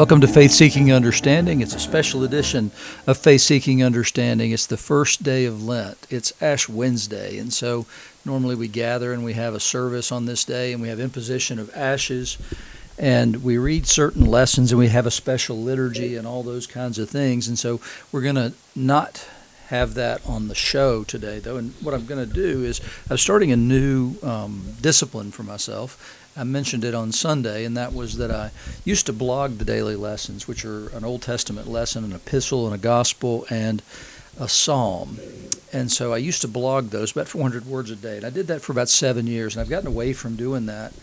Welcome to Faith Seeking Understanding. It's a special edition of Faith Seeking Understanding. It's the first day of Lent. It's Ash Wednesday. And so normally we gather and we have a service on this day and we have imposition of ashes and we read certain lessons and we have a special liturgy and all those kinds of things. And so we're going to not have that on the show today, though. And what I'm going to do is I'm starting a new um, discipline for myself I mentioned it on Sunday, and that was that I used to blog the daily lessons, which are an Old Testament lesson, an epistle, and a gospel, and a psalm. And so I used to blog those about 400 words a day, and I did that for about seven years, and I've gotten away from doing that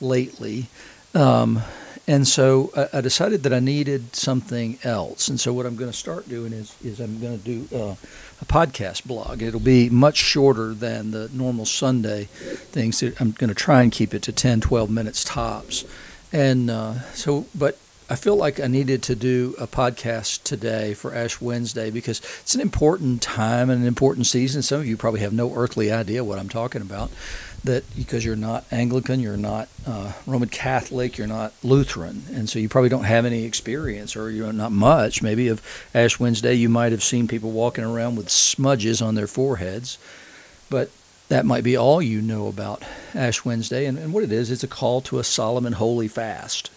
lately. Um, and so I, I, decided that I needed something else. And so what I'm going to start doing is is I'm going to do uh, a podcast blog. It'll be much shorter than the normal Sunday things. I'm going to try and keep it to 10, 12 minutes tops. And uh, so, but I feel like I needed to do a podcast today for Ash Wednesday because it's an important time and an important season. Some of you probably have no earthly idea what I'm talking about that because you're not Anglican, you're not uh, Roman Catholic, you're not Lutheran, and so you probably don't have any experience, or you're not much, maybe of Ash Wednesday. You might have seen people walking around with smudges on their foreheads, but that might be all you know about Ash Wednesday. And, and what it is, it's a call to a solemn and holy fast.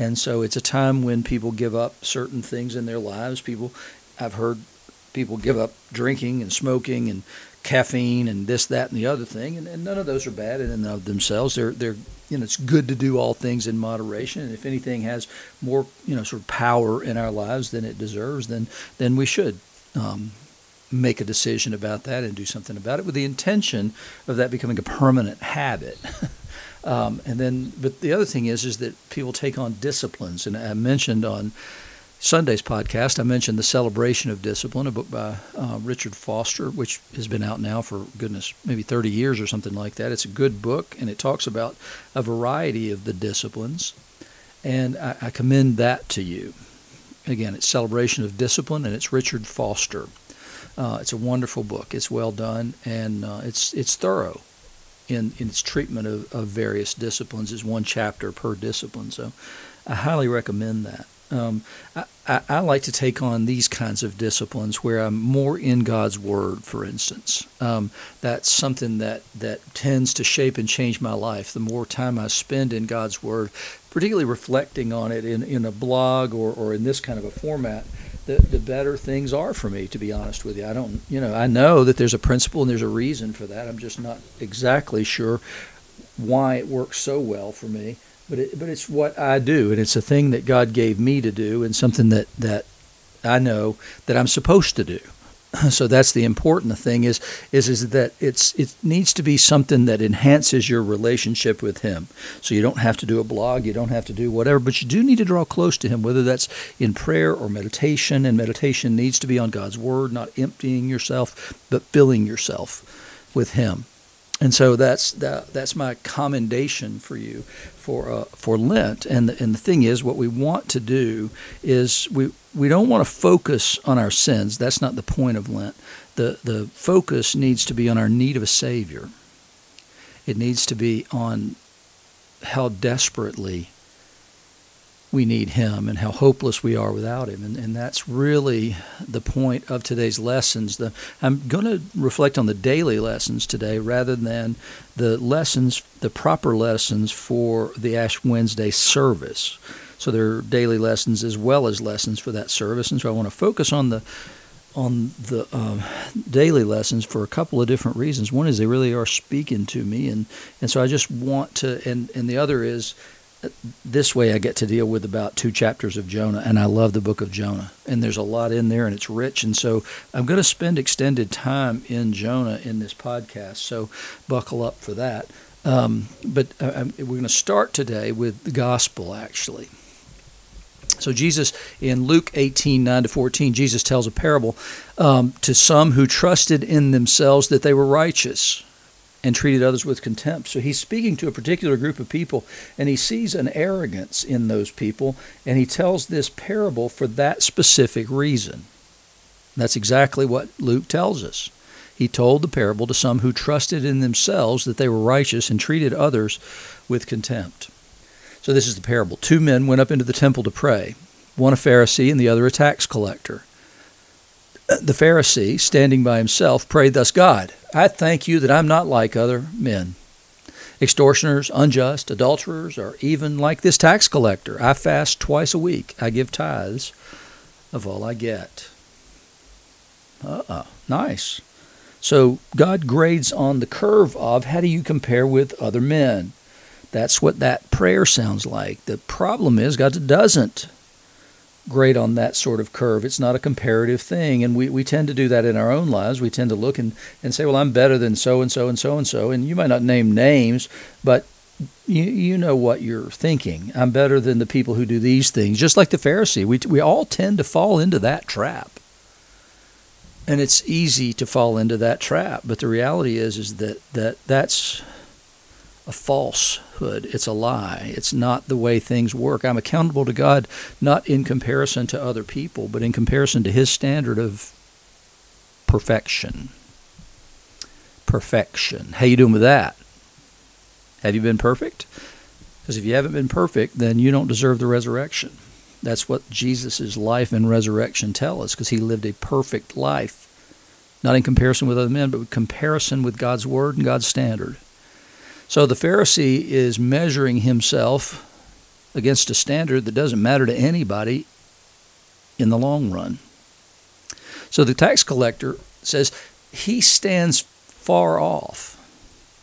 And so it's a time when people give up certain things in their lives. People, I've heard people give up drinking and smoking and caffeine and this, that, and the other thing, and, and none of those are bad in and of themselves. They're they're you know it's good to do all things in moderation, and if anything has more you know sort of power in our lives than it deserves, then then we should. Um, make a decision about that and do something about it with the intention of that becoming a permanent habit. um, and then, but the other thing is, is that people take on disciplines, and I mentioned on Sunday's podcast, I mentioned The Celebration of Discipline, a book by uh, Richard Foster, which has been out now for goodness, maybe 30 years or something like that. It's a good book, and it talks about a variety of the disciplines, and I, I commend that to you. Again, it's Celebration of Discipline, and it's Richard Foster. Uh, it's a wonderful book. It's well done, and uh, it's it's thorough in, in its treatment of, of various disciplines. It's one chapter per discipline, so I highly recommend that. Um, I, I, like to take on these kinds of disciplines where I'm more in God's Word, for instance. Um, that's something that, that tends to shape and change my life. The more time I spend in God's Word, particularly reflecting on it in, in a blog or, or in this kind of a format, the, the better things are for me, to be honest with you. I don't, you know, I know that there's a principle and there's a reason for that. I'm just not exactly sure why it works so well for me but it, but it's what I do, and it's a thing that God gave me to do, and something that that I know that I'm supposed to do. So that's the important thing is is is that it's it needs to be something that enhances your relationship with Him. So you don't have to do a blog, you don't have to do whatever, but you do need to draw close to Him, whether that's in prayer or meditation. And meditation needs to be on God's Word, not emptying yourself, but filling yourself with Him. And so that's that, that's my commendation for you for uh, for Lent. And the, and the thing is, what we want to do is we we don't want to focus on our sins. That's not the point of Lent. The the focus needs to be on our need of a Savior. It needs to be on how desperately we need Him and how hopeless we are without Him. And, and that's really the point of today's lessons. The, I'm going to reflect on the daily lessons today rather than the lessons, the proper lessons for the Ash Wednesday service. So there are daily lessons as well as lessons for that service. And so I want to focus on the on the um, daily lessons for a couple of different reasons. One is they really are speaking to me, and, and so I just want to, and, and the other is this way I get to deal with about two chapters of Jonah, and I love the book of Jonah. And there's a lot in there, and it's rich. And so I'm going to spend extended time in Jonah in this podcast. So buckle up for that. Um, but uh, we're going to start today with the gospel, actually. So Jesus in Luke 18, 9 to 14, Jesus tells a parable um, to some who trusted in themselves that they were righteous and treated others with contempt. So he's speaking to a particular group of people, and he sees an arrogance in those people, and he tells this parable for that specific reason. That's exactly what Luke tells us. He told the parable to some who trusted in themselves that they were righteous and treated others with contempt. So this is the parable. Two men went up into the temple to pray. one a Pharisee and the other a tax collector. The Pharisee, standing by himself, prayed thus God, I thank you that I'm not like other men, extortioners, unjust, adulterers, or even like this tax collector. I fast twice a week. I give tithes of all I get. Uh uh Nice. So God grades on the curve of how do you compare with other men? That's what that prayer sounds like. The problem is God doesn't grade on that sort of curve. It's not a comparative thing. And we, we tend to do that in our own lives. We tend to look and, and say, well, I'm better than so and so and so and so. And you might not name names, but you, you know what you're thinking. I'm better than the people who do these things. Just like the Pharisee, we, we all tend to fall into that trap. And it's easy to fall into that trap. But the reality is, is that, that that's a falsehood. It's a lie. It's not the way things work. I'm accountable to God not in comparison to other people, but in comparison to His standard of perfection. Perfection. How you doing with that? Have you been perfect? Because if you haven't been perfect, then you don't deserve the resurrection. That's what Jesus' life and resurrection tell us, because he lived a perfect life, not in comparison with other men, but in comparison with God's word and God's standard. So the Pharisee is measuring himself against a standard that doesn't matter to anybody in the long run. So the tax collector says he stands far off.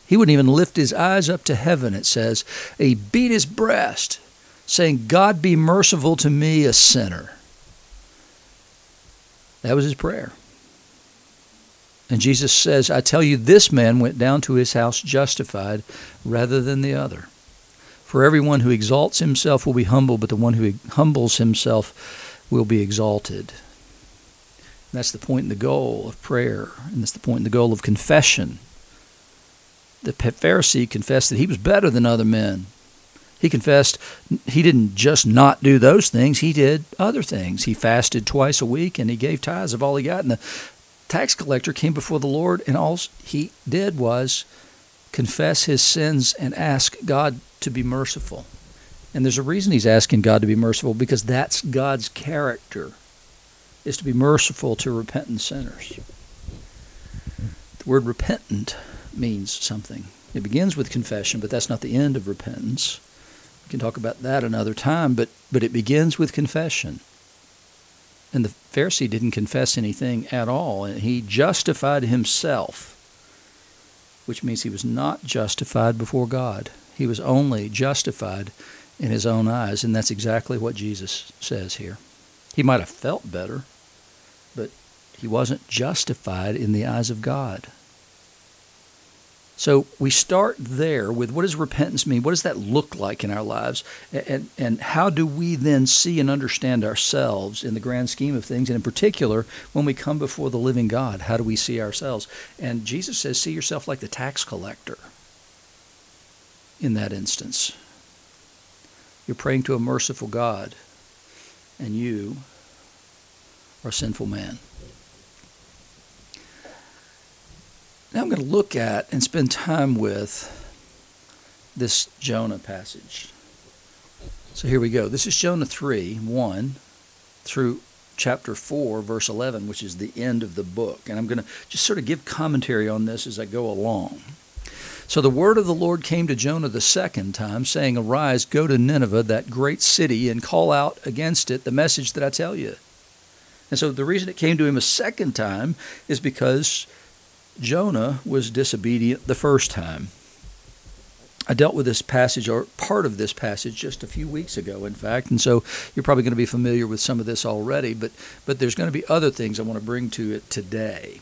He wouldn't even lift his eyes up to heaven, it says. He beat his breast, saying, God be merciful to me, a sinner. That was his prayer. And Jesus says, I tell you, this man went down to his house justified rather than the other. For everyone who exalts himself will be humble, but the one who humbles himself will be exalted. And that's the point and the goal of prayer, and that's the point and the goal of confession. The Pharisee confessed that he was better than other men. He confessed he didn't just not do those things, he did other things. He fasted twice a week and he gave tithes of all he got. And the tax collector came before the Lord, and all he did was confess his sins and ask God to be merciful. And there's a reason he's asking God to be merciful because that's God's character is to be merciful to repentant sinners. The word repentant means something. It begins with confession, but that's not the end of repentance. We can talk about that another time, but but it begins with confession. And the Pharisee didn't confess anything at all. And he justified himself, which means he was not justified before God. He was only justified in his own eyes. And that's exactly what Jesus says here. He might have felt better, but he wasn't justified in the eyes of God. So we start there with what does repentance mean? What does that look like in our lives? And, and how do we then see and understand ourselves in the grand scheme of things? And in particular, when we come before the living God, how do we see ourselves? And Jesus says, see yourself like the tax collector in that instance. You're praying to a merciful God, and you are a sinful man. Now I'm going to look at and spend time with this Jonah passage. So here we go. This is Jonah 3 1 through chapter 4, verse 11, which is the end of the book. And I'm going to just sort of give commentary on this as I go along. So the word of the Lord came to Jonah the second time, saying, Arise, go to Nineveh, that great city, and call out against it the message that I tell you. And so the reason it came to him a second time is because Jonah was disobedient the first time. I dealt with this passage, or part of this passage, just a few weeks ago, in fact, and so you're probably going to be familiar with some of this already, but, but there's going to be other things I want to bring to it today.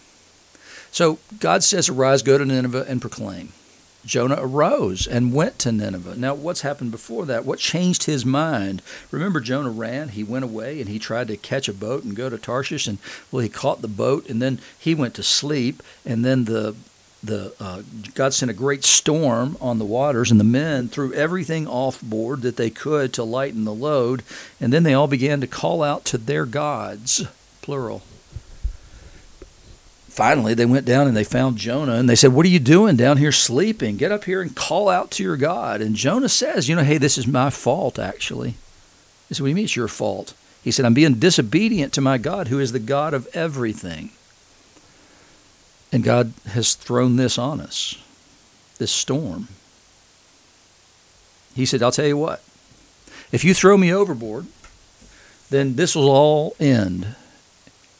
So God says, Arise, go to Nineveh, and proclaim. Jonah arose and went to Nineveh. Now, what's happened before that? What changed his mind? Remember, Jonah ran. He went away and he tried to catch a boat and go to Tarshish. And, well, he caught the boat and then he went to sleep. And then the the uh, God sent a great storm on the waters, and the men threw everything off board that they could to lighten the load, and then they all began to call out to their gods, plural, finally they went down and they found Jonah and they said, What are you doing down here sleeping? Get up here and call out to your God. And Jonah says, You know, hey, this is my fault, actually. They said, What do you mean it's your fault? He said, I'm being disobedient to my God, who is the God of everything. And God has thrown this on us, this storm. He said, I'll tell you what, if you throw me overboard, then this will all end.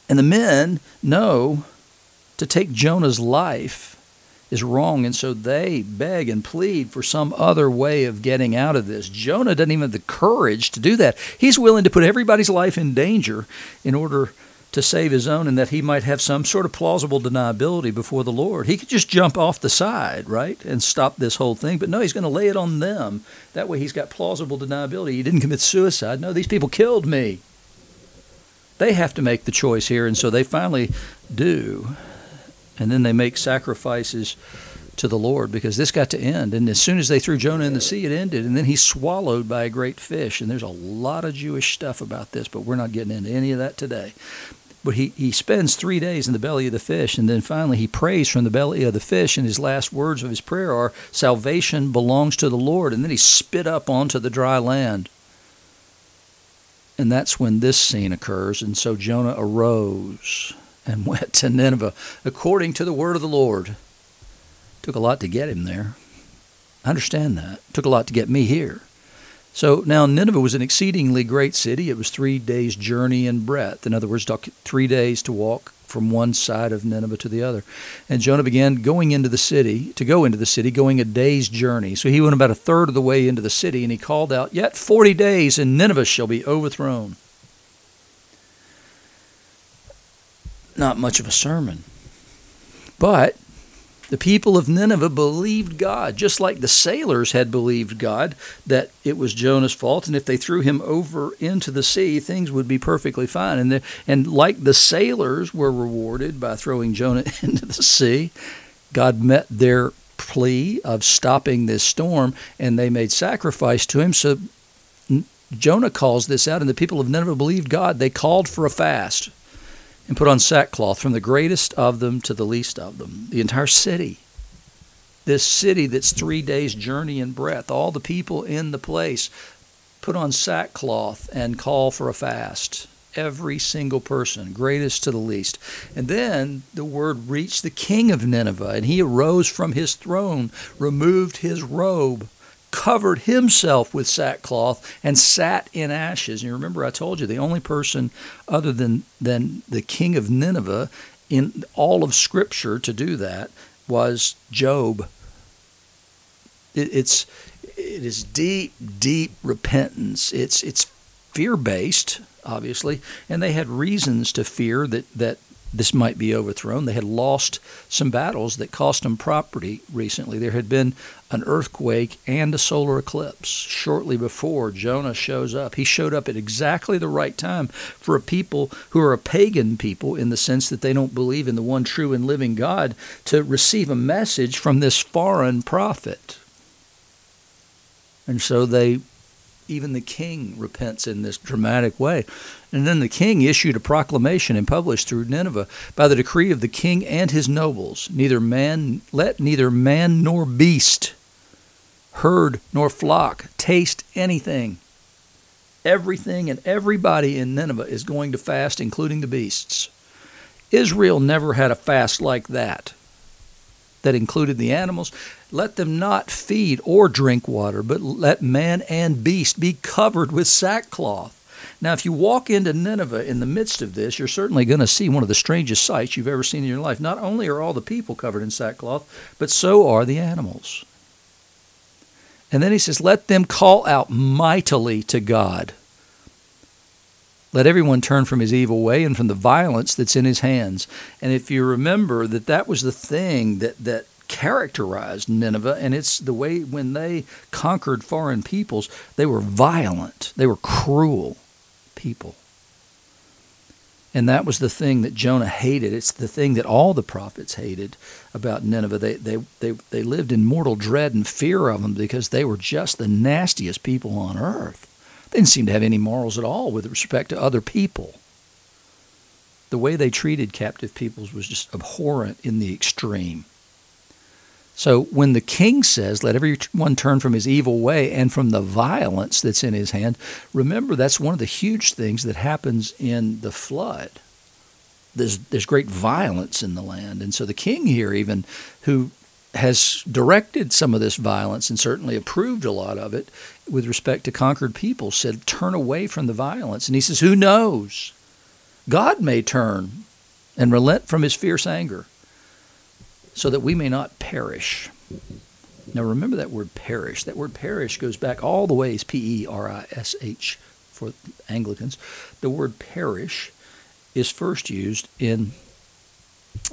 And the men know to take Jonah's life is wrong, and so they beg and plead for some other way of getting out of this. Jonah doesn't even have the courage to do that. He's willing to put everybody's life in danger in order to save his own and that he might have some sort of plausible deniability before the Lord. He could just jump off the side, right, and stop this whole thing. But no, he's going to lay it on them. That way he's got plausible deniability. He didn't commit suicide. No, these people killed me. They have to make the choice here, and so they finally do and then they make sacrifices to the Lord because this got to end. And as soon as they threw Jonah in the sea, it ended. And then he's swallowed by a great fish. And there's a lot of Jewish stuff about this, but we're not getting into any of that today. But he, he spends three days in the belly of the fish, and then finally he prays from the belly of the fish, and his last words of his prayer are, Salvation belongs to the Lord. And then he spit up onto the dry land. And that's when this scene occurs. And so Jonah arose and went to Nineveh according to the word of the Lord. Took a lot to get him there. I understand that. Took a lot to get me here. So now Nineveh was an exceedingly great city. It was three days' journey in breadth. In other words, three days to walk from one side of Nineveh to the other. And Jonah began going into the city, to go into the city, going a day's journey. So he went about a third of the way into the city, and he called out, Yet forty days, and Nineveh shall be overthrown. Not much of a sermon. But the people of Nineveh believed God, just like the sailors had believed God that it was Jonah's fault, and if they threw him over into the sea, things would be perfectly fine. And the, and like the sailors were rewarded by throwing Jonah into the sea, God met their plea of stopping this storm, and they made sacrifice to him. So Jonah calls this out, and the people of Nineveh believed God. They called for a fast and put on sackcloth from the greatest of them to the least of them. The entire city. This city that's three days' journey in breadth, all the people in the place put on sackcloth and call for a fast. Every single person, greatest to the least. And then the word reached the king of Nineveh, and he arose from his throne, removed his robe, covered himself with sackcloth and sat in ashes. And you remember I told you the only person other than than the king of Nineveh in all of Scripture to do that was Job. It, it's it is deep, deep repentance. It's it's fear based, obviously, and they had reasons to fear that that this might be overthrown. They had lost some battles that cost them property recently. There had been an earthquake and a solar eclipse shortly before Jonah shows up. He showed up at exactly the right time for a people who are a pagan people in the sense that they don't believe in the one true and living God to receive a message from this foreign prophet. And so they even the king repents in this dramatic way. And then the king issued a proclamation and published through Nineveh by the decree of the king and his nobles, neither man let neither man nor beast, herd nor flock taste anything. Everything and everybody in Nineveh is going to fast, including the beasts. Israel never had a fast like that that included the animals. Let them not feed or drink water, but let man and beast be covered with sackcloth. Now, if you walk into Nineveh in the midst of this, you're certainly going to see one of the strangest sights you've ever seen in your life. Not only are all the people covered in sackcloth, but so are the animals. And then he says, Let them call out mightily to God. Let everyone turn from his evil way and from the violence that's in his hands. And if you remember that that was the thing that, that characterized Nineveh, and it's the way when they conquered foreign peoples, they were violent, they were cruel people. And that was the thing that Jonah hated. It's the thing that all the prophets hated about Nineveh. They, they, they, they lived in mortal dread and fear of them because they were just the nastiest people on earth. They didn't seem to have any morals at all with respect to other people. The way they treated captive peoples was just abhorrent in the extreme. So when the king says, Let everyone turn from his evil way and from the violence that's in his hand, remember that's one of the huge things that happens in the flood. There's, there's great violence in the land. And so the king here, even who has directed some of this violence and certainly approved a lot of it with respect to conquered people, said, Turn away from the violence. And he says, Who knows? God may turn and relent from his fierce anger so that we may not perish. Now remember that word perish. That word perish goes back all the ways P E R I S H for Anglicans. The word perish is first used in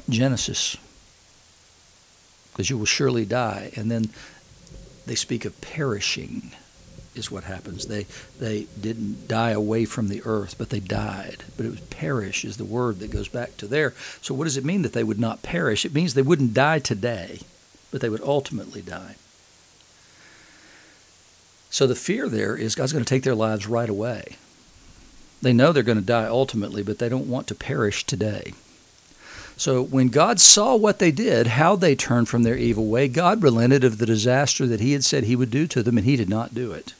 Genesis because you will surely die. And then they speak of perishing is what happens. They they didn't die away from the earth, but they died. But it was perish is the word that goes back to there. So what does it mean that they would not perish? It means they wouldn't die today, but they would ultimately die. So the fear there is God's going to take their lives right away. They know they're going to die ultimately, but they don't want to perish today. So when God saw what they did, how they turned from their evil way, God relented of the disaster that He had said He would do to them, and He did not do it.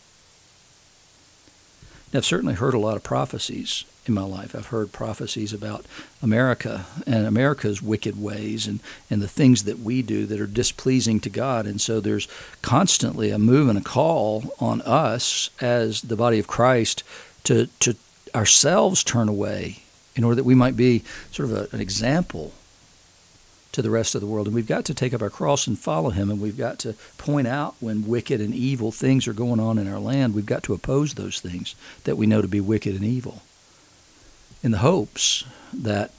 I've certainly heard a lot of prophecies in my life. I've heard prophecies about America and America's wicked ways and, and the things that we do that are displeasing to God. And so there's constantly a move and a call on us as the body of Christ to, to ourselves turn away in order that we might be sort of a, an example to the rest of the world. And we've got to take up our cross and follow him. And we've got to point out when wicked and evil things are going on in our land. We've got to oppose those things that we know to be wicked and evil in the hopes that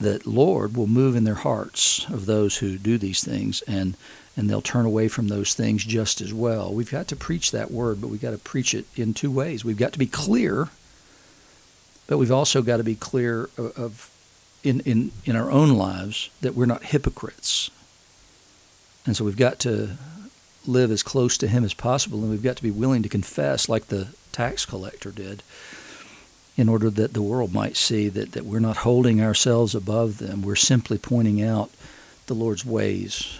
that Lord will move in their hearts of those who do these things and and they'll turn away from those things just as well. We've got to preach that word, but we've got to preach it in two ways. We've got to be clear, but we've also got to be clear of, of in, in, in our own lives that we're not hypocrites. And so we've got to live as close to Him as possible, and we've got to be willing to confess, like the tax collector did, in order that the world might see that, that we're not holding ourselves above them. We're simply pointing out the Lord's ways.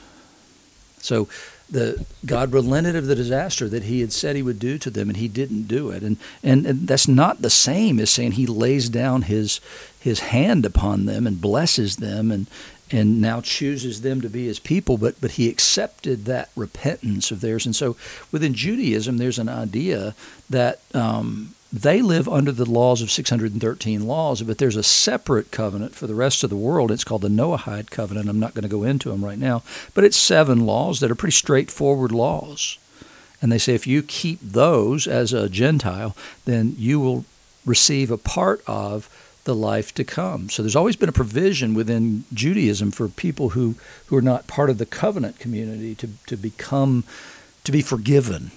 So the God relented of the disaster that he had said he would do to them and he didn't do it. And, and and that's not the same as saying he lays down his his hand upon them and blesses them and and now chooses them to be his people but but he accepted that repentance of theirs. And so within Judaism there's an idea that um, they live under the laws of 613 laws, but there's a separate covenant for the rest of the world. It's called the Noahide covenant. I'm not going to go into them right now, but it's seven laws that are pretty straightforward laws. And they say if you keep those as a Gentile, then you will receive a part of the life to come. So there's always been a provision within Judaism for people who, who are not part of the covenant community to, to become to be forgiven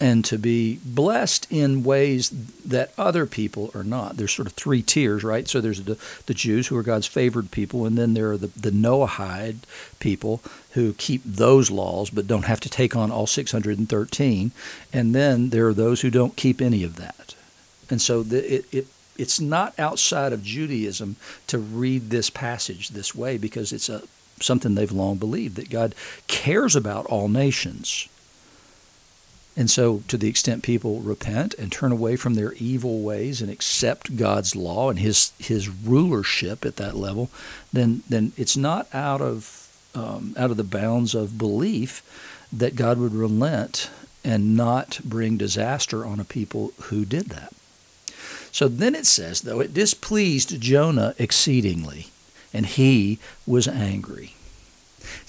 and to be blessed in ways that other people are not. There's sort of three tiers, right? So there's the, the Jews who are God's favored people, and then there are the, the Noahide people who keep those laws but don't have to take on all 613. And then there are those who don't keep any of that. And so the, it, it it's not outside of Judaism to read this passage this way because it's a something they've long believed that God cares about all nations and so, to the extent people repent and turn away from their evil ways and accept God's law and His His rulership at that level, then then it's not out of um, out of the bounds of belief that God would relent and not bring disaster on a people who did that. So then it says, though, it displeased Jonah exceedingly, and he was angry.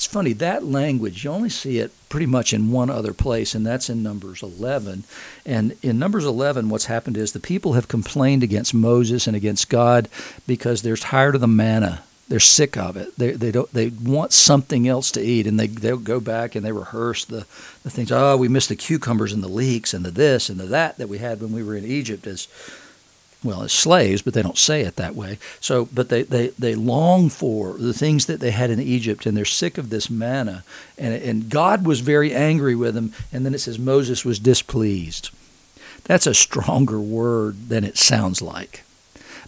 It's funny, that language, you only see it pretty much in one other place, and that's in Numbers 11. And in Numbers 11, what's happened is the people have complained against Moses and against God because they're tired of the manna. They're sick of it. They, they don't. They want something else to eat, and they they'll go back and they rehearse the, the things. Oh, we missed the cucumbers and the leeks and the this and the that that we had when we were in Egypt as well as slaves, but they don't say it that way. So, but they, they, they long for the things that they had in Egypt, and they're sick of this manna. And, and God was very angry with them. And then it says Moses was displeased. That's a stronger word than it sounds like.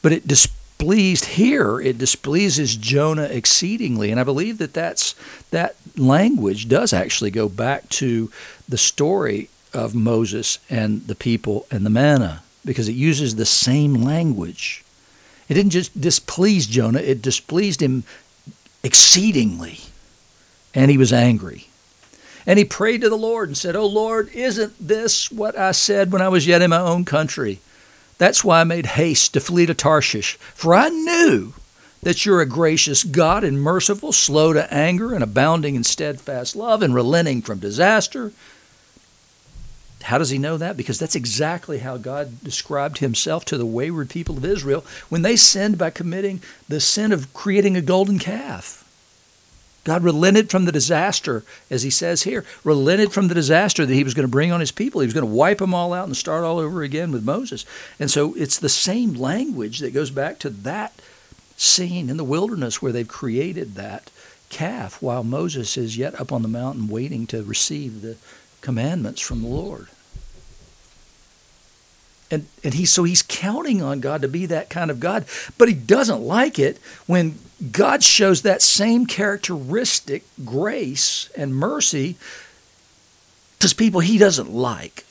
But it displeased here, it displeases Jonah exceedingly. And I believe that that's, that language does actually go back to the story of Moses and the people and the manna because it uses the same language. It didn't just displease Jonah, it displeased him exceedingly. And he was angry. And he prayed to the Lord and said, Oh Lord, isn't this what I said when I was yet in my own country? That's why I made haste to flee to Tarshish, for I knew that you're a gracious God and merciful, slow to anger, and abounding in steadfast love, and relenting from disaster. How does he know that? Because that's exactly how God described himself to the wayward people of Israel when they sinned by committing the sin of creating a golden calf. God relented from the disaster, as he says here, relented from the disaster that he was going to bring on his people. He was going to wipe them all out and start all over again with Moses. And so it's the same language that goes back to that scene in the wilderness where they've created that calf while Moses is yet up on the mountain waiting to receive the commandments from the Lord. And, and he, so he's counting on God to be that kind of God, but he doesn't like it when God shows that same characteristic, grace and mercy, to people he doesn't like.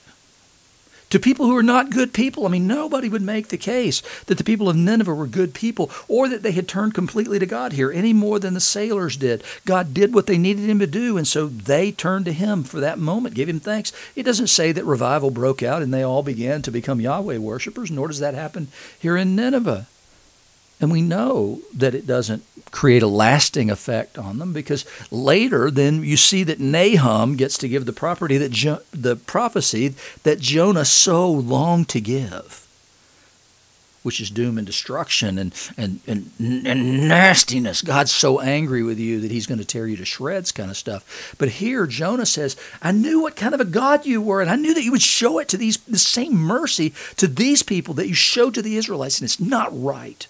To people who are not good people. I mean, nobody would make the case that the people of Nineveh were good people or that they had turned completely to God here any more than the sailors did. God did what they needed him to do, and so they turned to him for that moment, gave him thanks. It doesn't say that revival broke out and they all began to become Yahweh worshippers, nor does that happen here in Nineveh. And we know that it doesn't create a lasting effect on them because later then you see that Nahum gets to give the property that jo- the prophecy that Jonah so longed to give which is doom and destruction and, and, and, and nastiness. God's so angry with you that he's going to tear you to shreds, kind of stuff. But here, Jonah says, I knew what kind of a God you were, and I knew that you would show it to these, the same mercy to these people that you showed to the Israelites, and it's not right.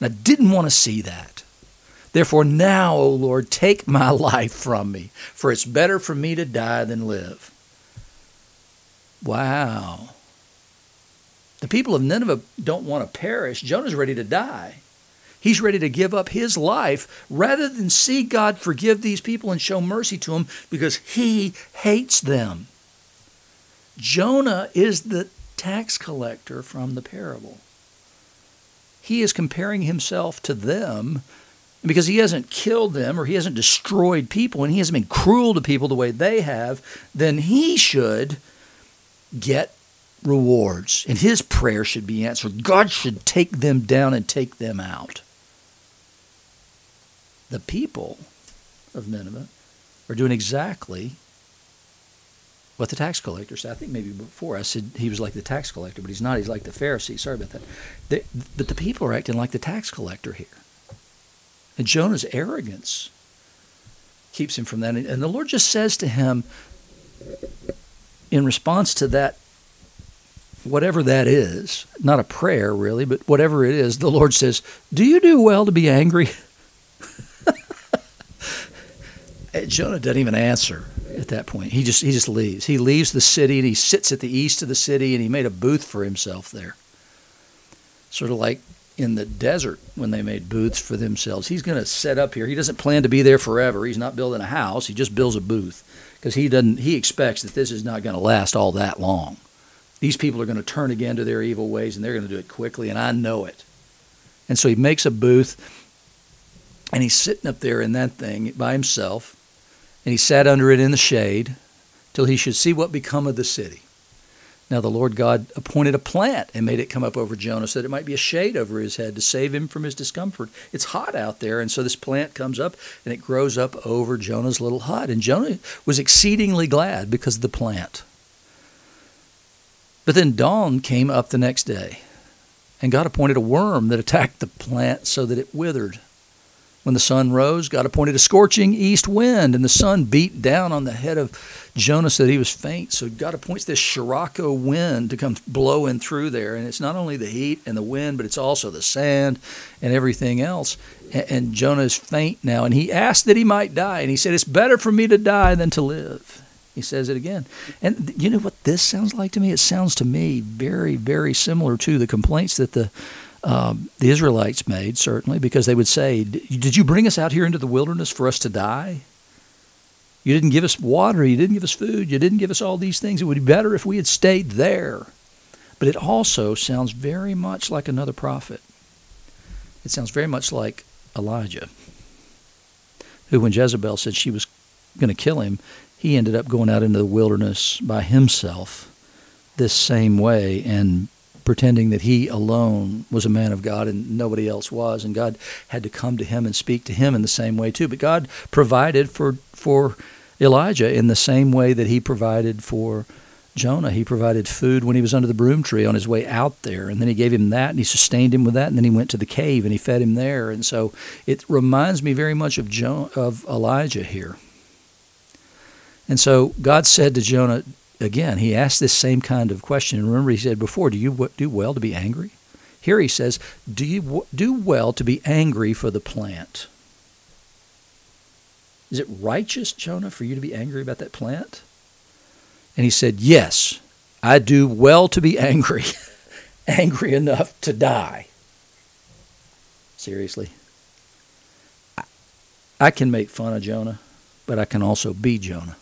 And I didn't want to see that. Therefore, now, O Lord, take my life from me, for it's better for me to die than live. Wow. The people of Nineveh don't want to perish. Jonah's ready to die. He's ready to give up his life rather than see God forgive these people and show mercy to them because he hates them. Jonah is the tax collector from the parable he is comparing himself to them because he hasn't killed them or he hasn't destroyed people and he hasn't been cruel to people the way they have, then he should get rewards and his prayer should be answered. God should take them down and take them out. The people of Nineveh are doing exactly what the tax collector said. I think maybe before I said he was like the tax collector, but he's not. He's like the Pharisee. Sorry about that. They, but the people are acting like the tax collector here. And Jonah's arrogance keeps him from that. And the Lord just says to him, in response to that, whatever that is, not a prayer really, but whatever it is, the Lord says, Do you do well to be angry? Jonah doesn't even answer at that point. He just he just leaves. He leaves the city and he sits at the east of the city and he made a booth for himself there. Sort of like in the desert when they made booths for themselves. He's going to set up here. He doesn't plan to be there forever. He's not building a house. He just builds a booth because he doesn't he expects that this is not going to last all that long. These people are going to turn again to their evil ways and they're going to do it quickly and I know it. And so he makes a booth and he's sitting up there in that thing by himself and he sat under it in the shade till he should see what become of the city. Now the Lord God appointed a plant and made it come up over Jonah so that it might be a shade over his head to save him from his discomfort. It's hot out there, and so this plant comes up and it grows up over Jonah's little hut. And Jonah was exceedingly glad because of the plant. But then dawn came up the next day, and God appointed a worm that attacked the plant so that it withered. When the sun rose, God appointed a scorching east wind, and the sun beat down on the head of Jonah so that he was faint. So God appoints this Sirocco wind to come blowing through there. And it's not only the heat and the wind, but it's also the sand and everything else. And, Jonah is faint now. And he asked that he might die. And he said, It's better for me to die than to live. He says it again. And you know what this sounds like to me? It sounds to me very, very similar to the complaints that the um, the Israelites made, certainly, because they would say, Did you bring us out here into the wilderness for us to die? You didn't give us water. You didn't give us food. You didn't give us all these things. It would be better if we had stayed there. But it also sounds very much like another prophet. It sounds very much like Elijah, who, when Jezebel said she was going to kill him, he ended up going out into the wilderness by himself this same way and pretending that he alone was a man of God and nobody else was. And God had to come to him and speak to him in the same way too. But God provided for for Elijah in the same way that he provided for Jonah. He provided food when he was under the broom tree on his way out there. And then he gave him that and he sustained him with that and then he went to the cave and he fed him there. And so it reminds me very much of of Elijah here. And so God said to Jonah again, he asked this same kind of question. Remember, he said before, do you do well to be angry? Here he says, do you do well to be angry for the plant? Is it righteous, Jonah, for you to be angry about that plant? And he said, Yes, I do well to be angry, angry enough to die. Seriously. I can make fun of Jonah, but I can also be Jonah.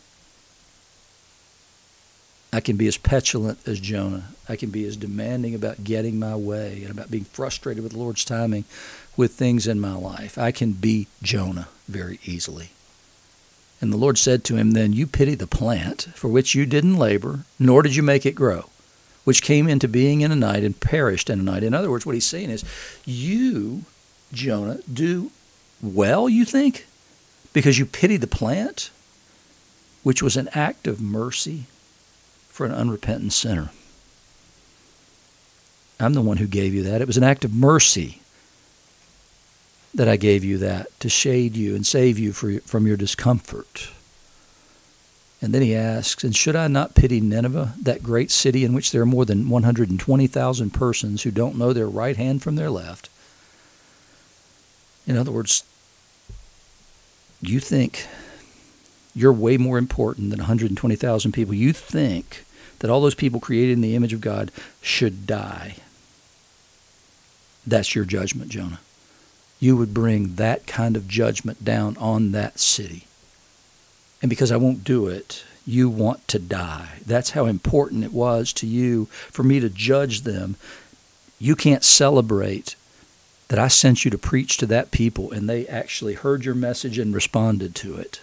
I can be as petulant as Jonah. I can be as demanding about getting my way and about being frustrated with the Lord's timing with things in my life. I can be Jonah very easily. And the Lord said to him, Then you pity the plant for which you didn't labor, nor did you make it grow, which came into being in a night and perished in a night. In other words, what he's saying is, You, Jonah, do well, you think, because you pity the plant, which was an act of mercy for an unrepentant sinner. I'm the one who gave you that. It was an act of mercy that I gave you that to shade you and save you from your discomfort. And then he asks, And should I not pity Nineveh, that great city in which there are more than 120,000 persons who don't know their right hand from their left? In other words, you think you're way more important than 120,000 people. You think that all those people created in the image of God should die. That's your judgment, Jonah. You would bring that kind of judgment down on that city. And because I won't do it, you want to die. That's how important it was to you for me to judge them. You can't celebrate that I sent you to preach to that people and they actually heard your message and responded to it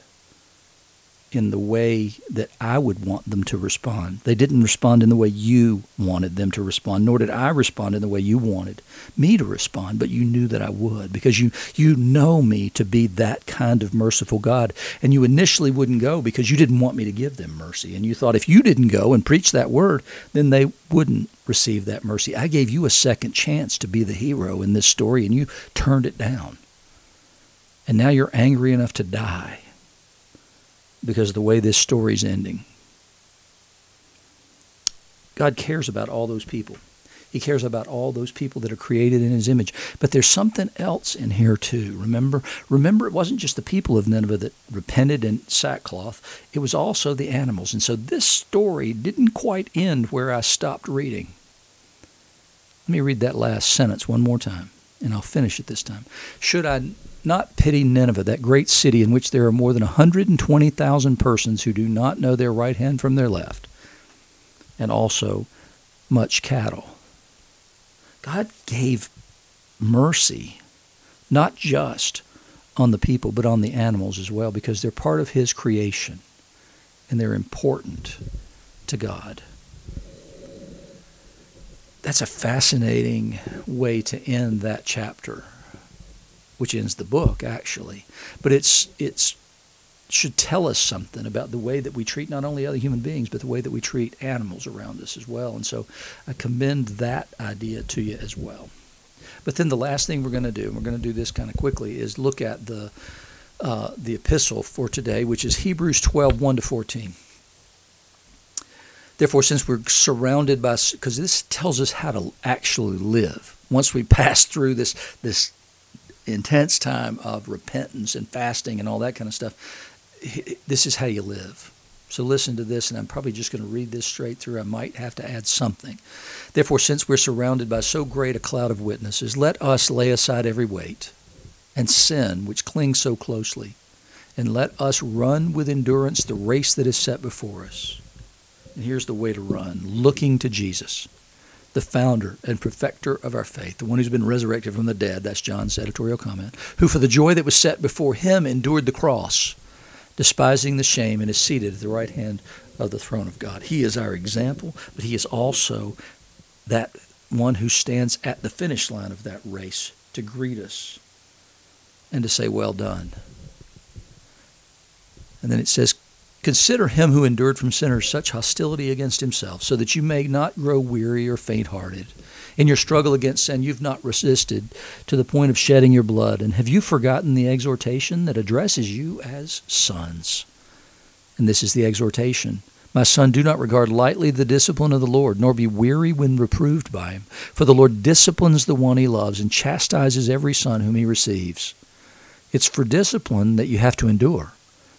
in the way that I would want them to respond. They didn't respond in the way you wanted them to respond, nor did I respond in the way you wanted me to respond, but you knew that I would because you you know me to be that kind of merciful God. And you initially wouldn't go because you didn't want me to give them mercy. And you thought if you didn't go and preach that word, then they wouldn't receive that mercy. I gave you a second chance to be the hero in this story and you turned it down. And now you're angry enough to die because of the way this story's ending. God cares about all those people. He cares about all those people that are created in his image. But there's something else in here too. Remember, remember it wasn't just the people of Nineveh that repented in sackcloth. It was also the animals. And so this story didn't quite end where I stopped reading. Let me read that last sentence one more time, and I'll finish it this time. Should I not pity Nineveh, that great city in which there are more than 120,000 persons who do not know their right hand from their left, and also much cattle. God gave mercy, not just on the people, but on the animals as well, because they're part of His creation and they're important to God. That's a fascinating way to end that chapter which ends the book actually. But it's it's should tell us something about the way that we treat not only other human beings but the way that we treat animals around us as well. And so I commend that idea to you as well. But then the last thing we're going to do, and we're going to do this kind of quickly, is look at the uh, the epistle for today, which is Hebrews 12, 1 to 14. Therefore, since we're surrounded by, because this tells us how to actually live. Once we pass through this this intense time of repentance and fasting and all that kind of stuff, this is how you live. So listen to this, and I'm probably just going to read this straight through. I might have to add something. Therefore, since we're surrounded by so great a cloud of witnesses, let us lay aside every weight and sin which clings so closely, and let us run with endurance the race that is set before us. And here's the way to run looking to Jesus, the founder and perfecter of our faith, the one who's been resurrected from the dead. That's John's editorial comment. Who, for the joy that was set before him, endured the cross despising the shame, and is seated at the right hand of the throne of God. He is our example, but he is also that one who stands at the finish line of that race to greet us and to say, Well done. And then it says, Consider him who endured from sinners such hostility against himself, so that you may not grow weary or faint hearted. In your struggle against sin, you've not resisted to the point of shedding your blood. And have you forgotten the exhortation that addresses you as sons? And this is the exhortation My son, do not regard lightly the discipline of the Lord, nor be weary when reproved by him. For the Lord disciplines the one he loves and chastises every son whom he receives. It's for discipline that you have to endure.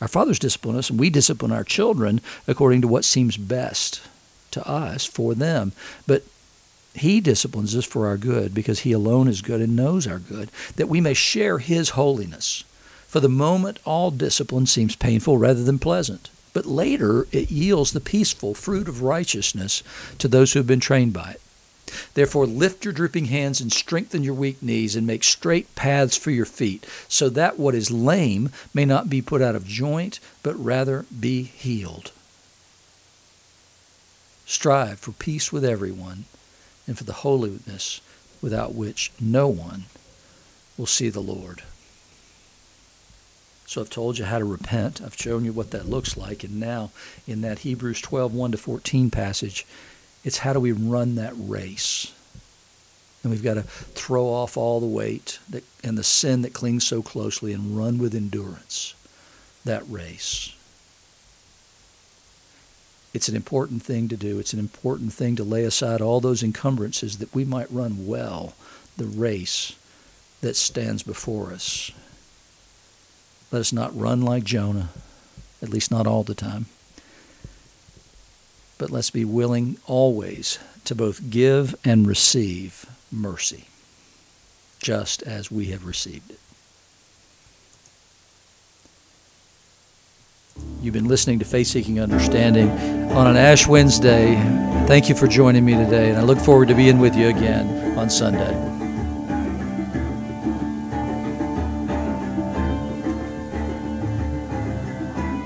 Our fathers discipline us, and we discipline our children according to what seems best to us for them. But he disciplines us for our good because he alone is good and knows our good, that we may share his holiness. For the moment, all discipline seems painful rather than pleasant, but later it yields the peaceful fruit of righteousness to those who have been trained by it. Therefore, lift your drooping hands and strengthen your weak knees, and make straight paths for your feet, so that what is lame may not be put out of joint, but rather be healed. Strive for peace with everyone and for the holiness without which no one will see the Lord. So I've told you how to repent. I've shown you what that looks like. And now in that Hebrews 12, 1 to 14 passage, it's how do we run that race? And we've got to throw off all the weight that, and the sin that clings so closely and run with endurance that race. It's an important thing to do. It's an important thing to lay aside all those encumbrances that we might run well the race that stands before us. Let us not run like Jonah, at least not all the time. But let's be willing always to both give and receive mercy, just as we have received it. You've been listening to Faith Seeking Understanding on an Ash Wednesday. Thank you for joining me today, and I look forward to being with you again on Sunday.